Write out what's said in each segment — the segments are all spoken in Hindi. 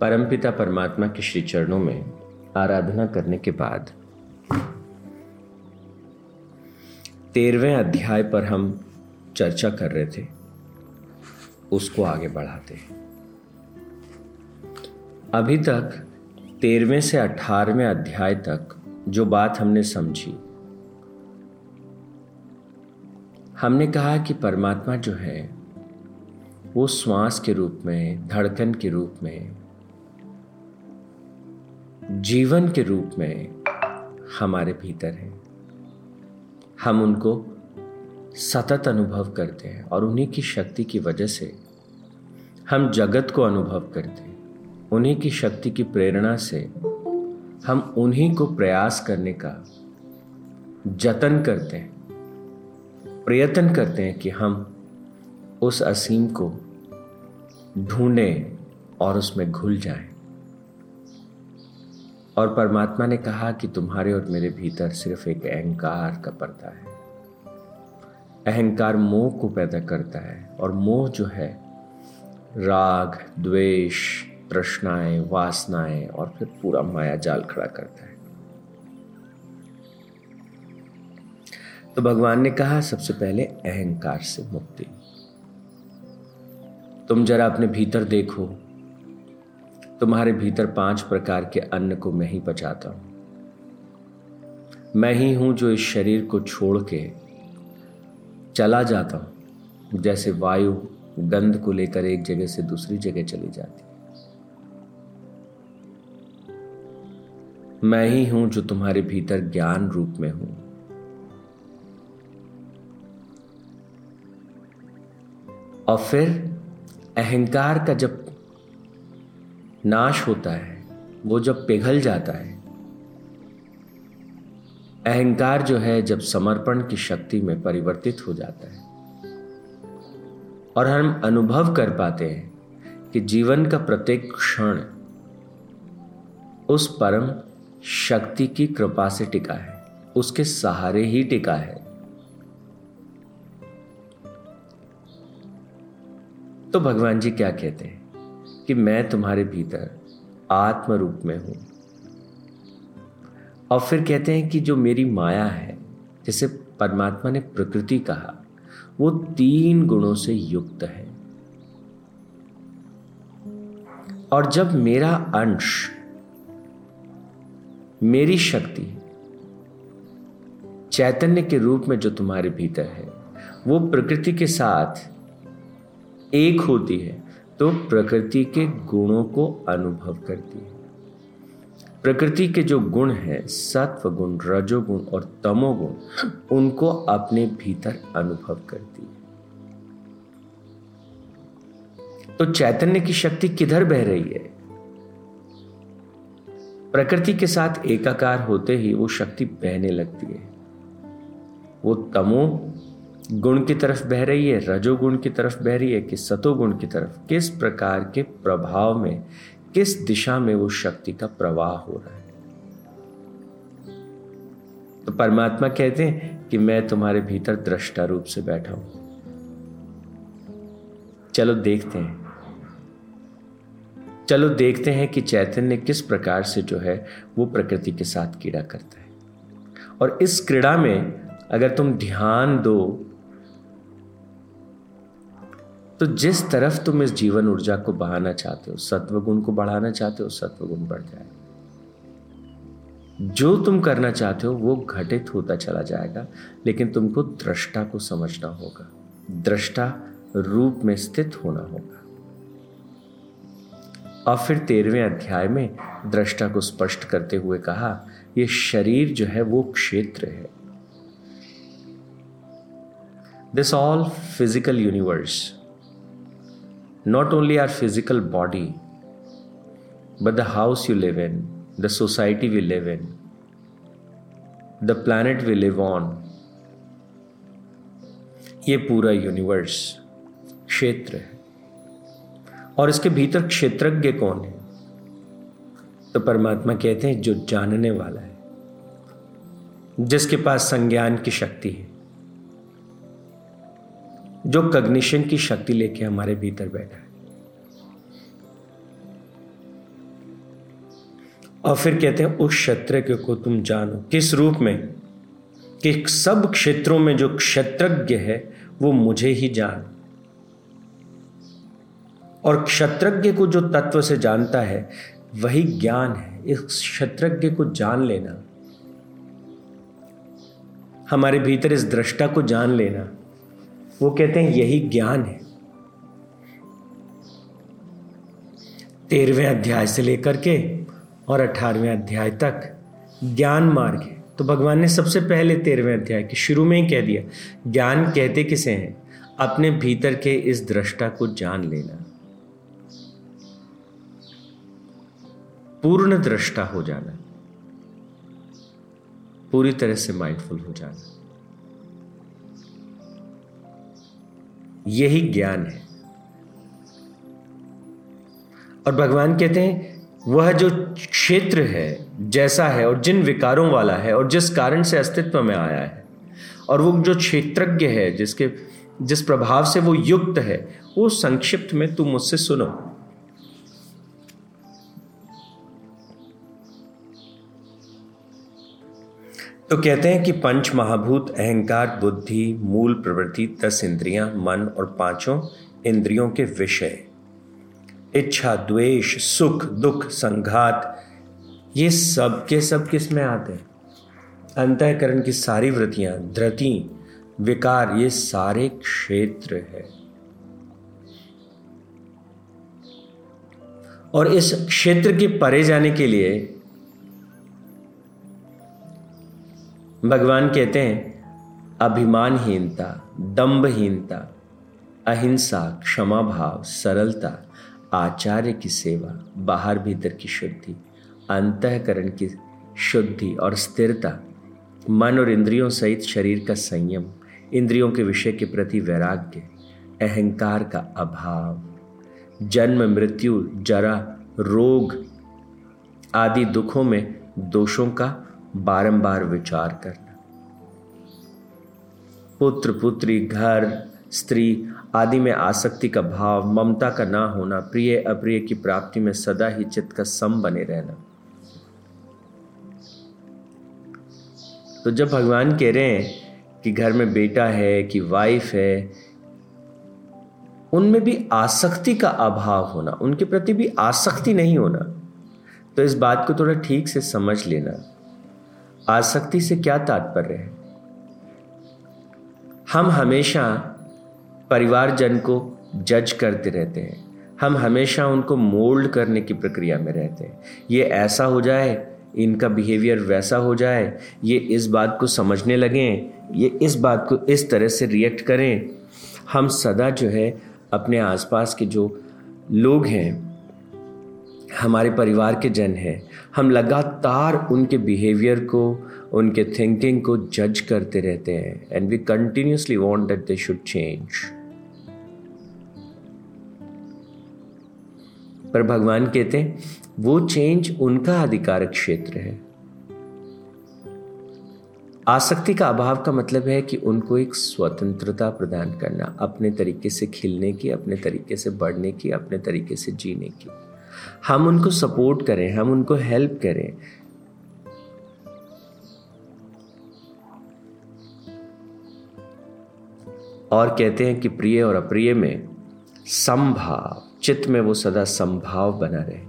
परमपिता परमात्मा के श्री चरणों में आराधना करने के बाद तेरहवें अध्याय पर हम चर्चा कर रहे थे। उसको आगे बढ़ाते अभी तक तेरहवें से अठारहवें अध्याय तक जो बात हमने समझी, हमने कहा कि परमात्मा जो है, वो श्वास के रूप में, धड़कन के रूप में जीवन के रूप में हमारे भीतर हैं। हम उनको सतत अनुभव करते हैं और उन्हीं की शक्ति की वजह से हम जगत को अनुभव करते हैं। उन्हीं की शक्ति की प्रेरणा से हम उन्हीं को प्रयास करने का जतन करते हैं। प्रयत्न करते हैं कि हम उस असीम को ढूंढें और उसमें घुल जाएँ। और परमात्मा ने कहा कि तुम्हारे और मेरे भीतर सिर्फ़ एक अहंकार का पर्दा है। अहंकार मोह को पैदा करता है और मोह जो है, राग, द्वेष तृष्णाएँ वासनाएँ और फिर पूरा माया जाल खड़ा करता है। तो भगवान ने कहा, सबसे पहले अहंकार से मुक्ति। तुम जरा अपने भीतर देखो तुम्हारे भीतर पाँच प्रकार के अन्न को मैं ही पचाता हूँ। मैं ही हूँ जो इस शरीर को छोड़ के चला जाता हूँ। जैसे वायु गंध को लेकर एक जगह से दूसरी जगह चली जाती मैं ही हूँ जो तुम्हारे भीतर ज्ञान रूप में हूँ। और फिर अहंकार का जब नाश होता है, वो जब पिघल जाता है। अहंकार जो है जब समर्पण की शक्ति में परिवर्तित हो जाता है। और हम अनुभव कर पाते हैं कि जीवन का प्रत्येक क्षण उस परम शक्ति की कृपा से टिका है, उसके सहारे ही टिका है। तो भगवान जी क्या कहते हैं? कि मैं तुम्हारे भीतर आत्म रूप में हूँ। और फिर कहते हैं कि जो मेरी माया है, जिसे परमात्मा ने प्रकृति कहा, वो तीन गुणों से युक्त है। और जब मेरा अंश, मेरी शक्ति चैतन्य के रूप में जो तुम्हारे भीतर है, वो प्रकृति के साथ एक होती है तो प्रकृति के गुणों को अनुभव करती है। प्रकृति के जो गुण हैं सत्व गुण रजोगुण और तमोगुण, उनको अपने भीतर अनुभव करती है। तो चैतन्य की शक्ति किधर बह रही है? प्रकृति के साथ एकाकार होते ही वो शक्ति बहने लगती है। वो तमो गुण की तरफ़ बह रही है, रजोगुण की तरफ़ बह रही है, कि सतोगुण की तरफ़, किस प्रकार के प्रभाव में, किस दिशा में वो शक्ति का प्रवाह हो रहा है? तो परमात्मा कहते हैं कि मैं तुम्हारे भीतर दृष्टा रूप से बैठा हूँ। चलो देखते हैं। चलो देखते हैं कि चैतन्य किस प्रकार से जो है, वो प्रकृति के साथ कीड़ा करता है। और इस क्रीड़ा में अगर तुम ध्यान दो तो जिस तरफ़ तुम इस जीवन ऊर्जा को बहाना चाहते हो सत्व गुण को बढ़ाना चाहते हो सत्व गुण बढ़ जाए जो तुम करना चाहते हो, वो घटित होता चला जाएगा, लेकिन तुमको दृष्टा को समझना होगा। दृष्टा रूप में स्थित होना होगा। और फिर तेरहवें अध्याय में दृष्टा को स्पष्ट करते हुए कहा यह शरीर जो है, वो क्षेत्र है। This all physical universe not only our physical body, but the house you live in, the society we live in, the planet we live on, ये पूरा यूनिवर्स क्षेत्र है और इसके भीतर क्षेत्रज्ञ कौन है तो परमात्मा कहते हैं जो जानने वाला है जिसके पास संज्ञान की शक्ति है जो कग्निशन की शक्ति लेके हमारे भीतर बैठा है। और फिर कहते हैं, उस क्षत्रज्ञ को तुम जानो। किस रूप में? कि सब क्षेत्रों में जो क्षत्रज्ञ है, वो मुझे ही जान। और क्षत्रज्ञ को जो तत्व से जानता है, वही ज्ञान है। इस क्षत्रज्ञ को जान लेना। हमारे भीतर इस दृष्टा को जान लेना। वो कहते हैं, यही ज्ञान है। तेरहवें अध्याय से लेकर के और अठारहवें अध्याय तक ज्ञान मार्ग है। तो भगवान ने सबसे पहले तेरहवें अध्याय के शुरू में ही कह दिया, ज्ञान कहते किसे हैं? अपने भीतर के इस दृष्टा को जान लेना। पूर्ण दृष्टा हो जाना। पूरी तरह से माइंडफुल हो जाना। यही ज्ञान है। और भगवान कहते हैं, वह जो क्षेत्र है, जैसा है, और जिन विकारों वाला है, और जिस कारण से अस्तित्व में आया है, और वो जो क्षेत्रज्ञ है, जिसके, जिस प्रभाव से वो युक्त है, वो संक्षिप्त में तुम मुझसे सुनो। तो कहते हैं कि पंच महाभूत, अहंकार, बुद्धि, मूल प्रवृत्ति, दस इंद्रियाँ, मन और पाँचों इंद्रियों के विषय। इच्छा, द्वेष, सुख, दुख, संघात, ये सब के सब किसमें आते हैं? अंतःकरण की सारी वृत्तियाँ, धृति, विकार, ये सारे क्षेत्र है। और इस क्षेत्र के परे जाने के लिए भगवान कहते हैं, अभिमानहीनता दम्भहीनता अहिंसा क्षमा भाव सरलता, आचार्य की सेवा, बाहर भीतर की शुद्धि, अंतकरण की शुद्धि और स्थिरता, मन और इंद्रियों सहित शरीर का संयम, इंद्रियों के विषय के प्रति वैराग्य, अहंकार का अभाव, जन्म, मृत्यु, जरा, रोग आदि दुखों में दोषों का बारंबार विचार करना। पुत्र, पुत्री, घर, स्त्री आदि में आसक्ति का भाव, ममता का ना होना, प्रिय, अप्रिय की प्राप्ति में सदा ही चित्त का सम बने रहना। तो जब भगवान कह रहे हैं कि घर में बेटा है, कि वाइफ है, उनमें भी आसक्ति का अभाव होना, उनके प्रति भी आसक्ति नहीं होना तो इस बात को थोड़ा ठीक से समझ लेना। आसक्ति से क्या तात्पर्य है? हम हमेशा परिवारजन को जज करते रहते हैं। हम हमेशा उनको मोल्ड करने की प्रक्रिया में रहते हैं। ये ऐसा हो जाए, इनका बिहेवियर वैसा हो जाए, ये इस बात को समझने लगें, ये इस बात को इस तरह से रिएक्ट करें। हम सदा जो है अपने आसपास के जो लोग हैं हमारे परिवार के जन हैं। हम लगातार उनके बिहेवियर को, उनके थिंकिंग को जज करते रहते हैं and we continuously want that they should change पर भगवान कहते हैं, वो चेंज उनका अधिकारक क्षेत्र है। आसक्ति का अभाव का मतलब है कि उनको एक स्वतंत्रता प्रदान करना, अपने तरीके से खिलने की, अपने तरीके से बढ़ने की, अपने तरीके से जीने की। हम उनको सपोर्ट करें, हम उनको हेल्प करें। और कहते हैं कि प्रिय और अप्रिय में संभाव चित्त में वो सदा संभाव बना रहे।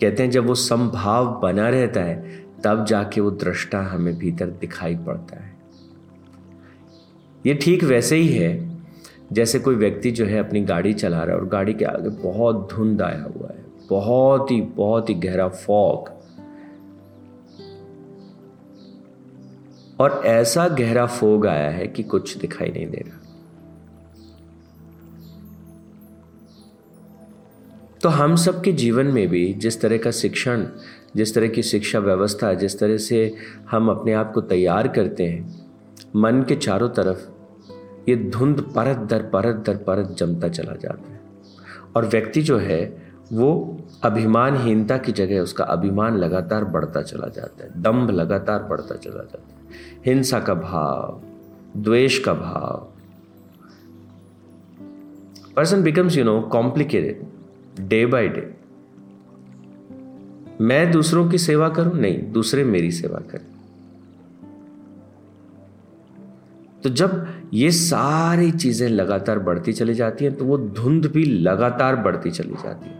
कहते हैं जब वो संभाव बना रहता है, तब जाके वो दृष्टा हमें भीतर दिखाई पड़ता है। ये ठीक वैसे ही है, जैसे कोई व्यक्ति जो है अपनी गाड़ी चला रहा है और गाड़ी के आगे बहुत धुंध आया हुआ है। बहुत ही बहुत ही गहरा फॉग। और ऐसा गहरा फोग आया है कि कुछ दिखाई नहीं दे रहा। तो हम सब के जीवन में भी जिस तरह का शिक्षण, जिस तरह की शिक्षा व्यवस्था, जिस तरह से हम अपने आप को तैयार करते हैं, मन के चारों तरफ़ ये धुंध परत दर परत दर परत जमता चला जाता है। और व्यक्ति जो है वो अभिमानहीनता की जगह उसका अभिमान लगातार बढ़ता चला जाता है, दम्भ लगातार बढ़ता चला जाता है। हिंसा का भाव, द्वेष का भाव। Person becomes you know complicated day by day मैं दूसरों की सेवा करूँ? नहीं, दूसरे मेरी सेवा करें। तो जब ये सारी चीज़ें लगातार बढ़ती चली जाती हैं तो वो धुंध भी लगातार बढ़ती चली जाती है।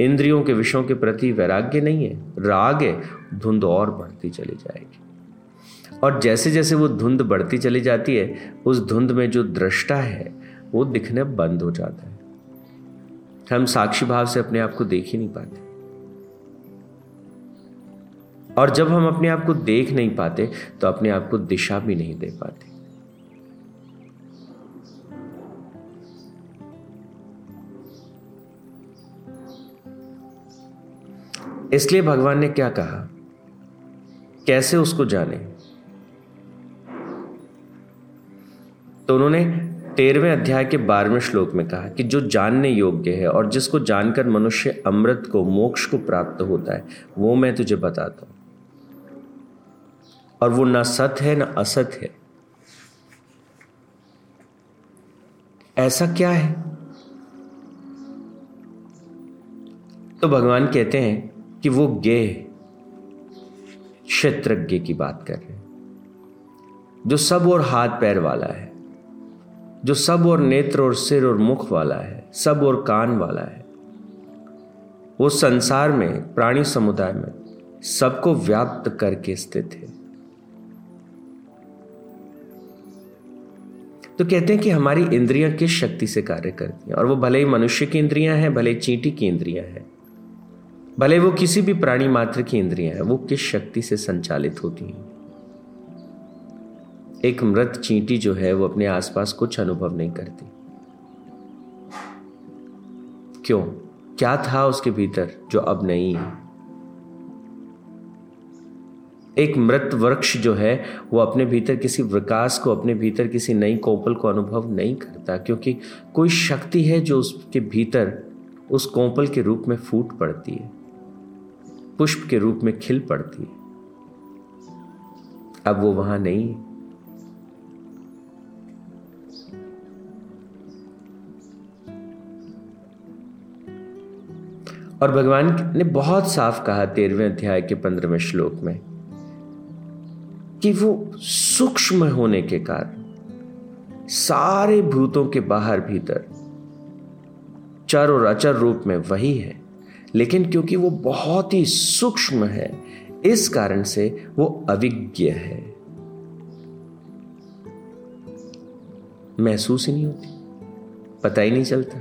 इंद्रियों के विषयों के प्रति वैराग्य नहीं है, राग है, धुंध और बढ़ती चली जाएगी। और जैसे जैसे वो धुंध बढ़ती चली जाती है, उस धुंध में जो दृष्टा है, वो दिखने बंद हो जाता है। हम साक्षी भाव से अपने आप को देख ही नहीं पाते। और जब हम अपने आप को देख नहीं पाते तो अपने आप को दिशा भी नहीं दे पाते। इसलिए भगवान ने क्या कहा? कैसे उसको जाने? तो उन्होंने तेरहवें अध्याय के बारहवें श्लोक में कहा कि जो जानने योग्य है और जिसको जानकर मनुष्य अमृत को, मोक्ष को प्राप्त होता है, वो मैं तुझे बताता हूँ। और वो ना सत है, ना असत है। ऐसा क्या है? तो भगवान कहते हैं कि वो गे क्षेत्रज्ञ की बात कर रहे हैं। जो सब और हाथ पैर वाला है, जो सब और नेत्र और सिर और मुख वाला है, सब और कान वाला है, वो संसार में, प्राणी समुदाय में सबको व्याप्त करके स्थित है। तो कहते हैं कि हमारी इंद्रियाँ किस शक्ति से कार्य करती हैं? और वो भले ही मनुष्य की इंद्रियाँ हैं, भले ही चींटी की इंद्रियाँ हैं भले वो किसी भी प्राणी मात्र की इंद्रियाँ हैं, वो किस शक्ति से संचालित होती हैं? एक मृत चींटी जो है, वो अपने आसपास कुछ अनुभव नहीं करती। क्यों? क्या था उसके भीतर जो अब नहीं है? एक मृत वृक्ष जो है, वो अपने भीतर किसी विकास को, अपने भीतर किसी नई कोपल को अनुभव नहीं करता, क्योंकि कोई शक्ति है जो उसके भीतर, उस कोपल के रूप में फूट पड़ती है। पुष्प के रूप में खिल पड़ती। है अब वो वहाँ नहीं। और भगवान ने बहुत साफ़ कहा तेरहवें अध्याय के पंद्रहवें श्लोक में कि वो सूक्ष्म होने के कारण सारे भूतों के बाहर भीतर चर और अचर रूप में वही है। लेकिन क्योंकि वो बहुत ही सूक्ष्म है, इस कारण से वो अविज्ञ है। महसूस ही नहीं होती, पता ही नहीं चलता।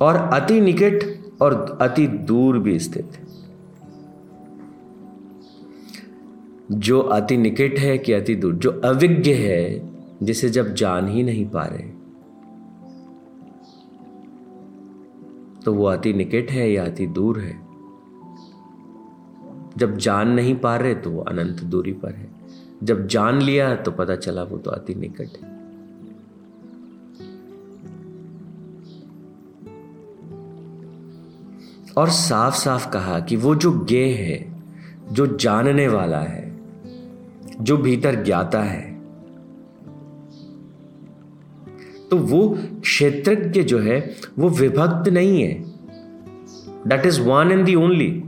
और अति निकट और अति दूर भी स्थित। है जो अति निकट है कि अति दूर, जो अविज्ञ है, जिसे जब जान ही नहीं पा रहे। तो वो अति निकट है या अति दूर है। जब जान नहीं पा रहे तो वो अनंत दूरी पर है। जब जान लिया तो पता चला वो तो अति निकट है। और साफ़ साफ़ कहा कि वो जो गे है, जो जानने वाला है, जो भीतर ज्ञाता है तो वो क्षेत्रज्ञ जो है, वो विभक्त नहीं है। That is one and the only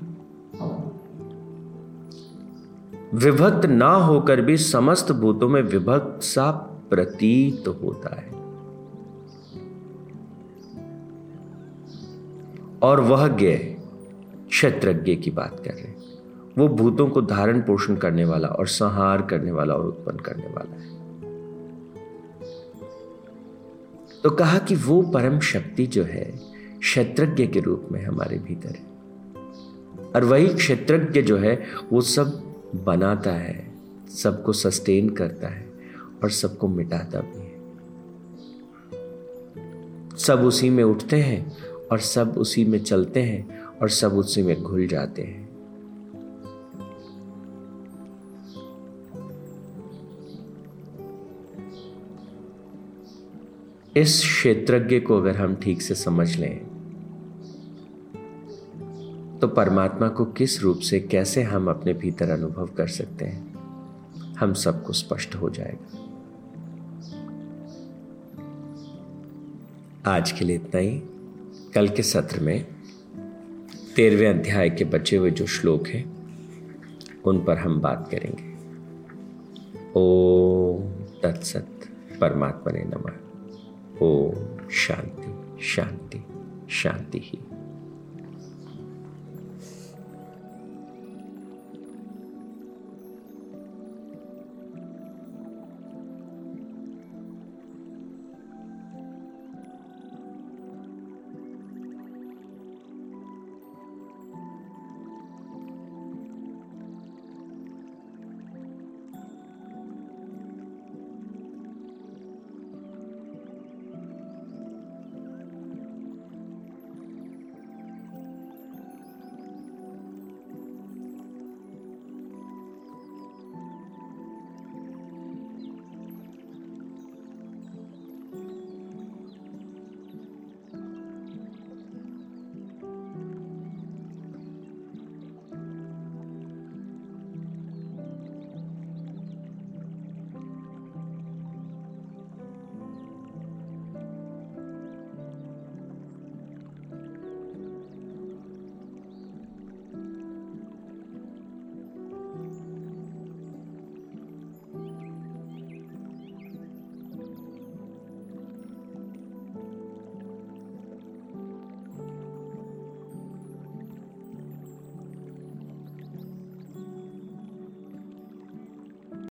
विभक्त ना होकर भी समस्त भूतों में विभक्त सा प्रतीत होता है। और वह ज्ञ, क्षेत्रज्ञ की बात कर रहे हैं। वो भूतों को धारण पोषण करने वाला और संहार करने वाला और उत्पन्न करने वाला है। तो कहा कि वो परम शक्ति जो है, क्षेत्रज्ञ के रूप में हमारे भीतर है। और वही क्षेत्रज्ञ जो है, वो सब बनाता है, सबको सस्टेन करता है और सबको मिटाता भी है। सब उसी में उठते हैं और सब उसी में चलते हैं और सब उसी में घुल जाते हैं। इस क्षेत्रज्ञ को अगर हम ठीक से समझ लें तो परमात्मा को किस रूप से कैसे हम अपने भीतर अनुभव कर सकते हैं, हम सबको स्पष्ट हो जाएगा। आज के लिए इतना ही। कल के सत्र में तेरहवें अध्याय के बचे हुए जो श्लोक हैं, उन पर हम बात करेंगे। ओ तत्सत परमात्मा ने नमः। ओ शांति शांति शांति ही।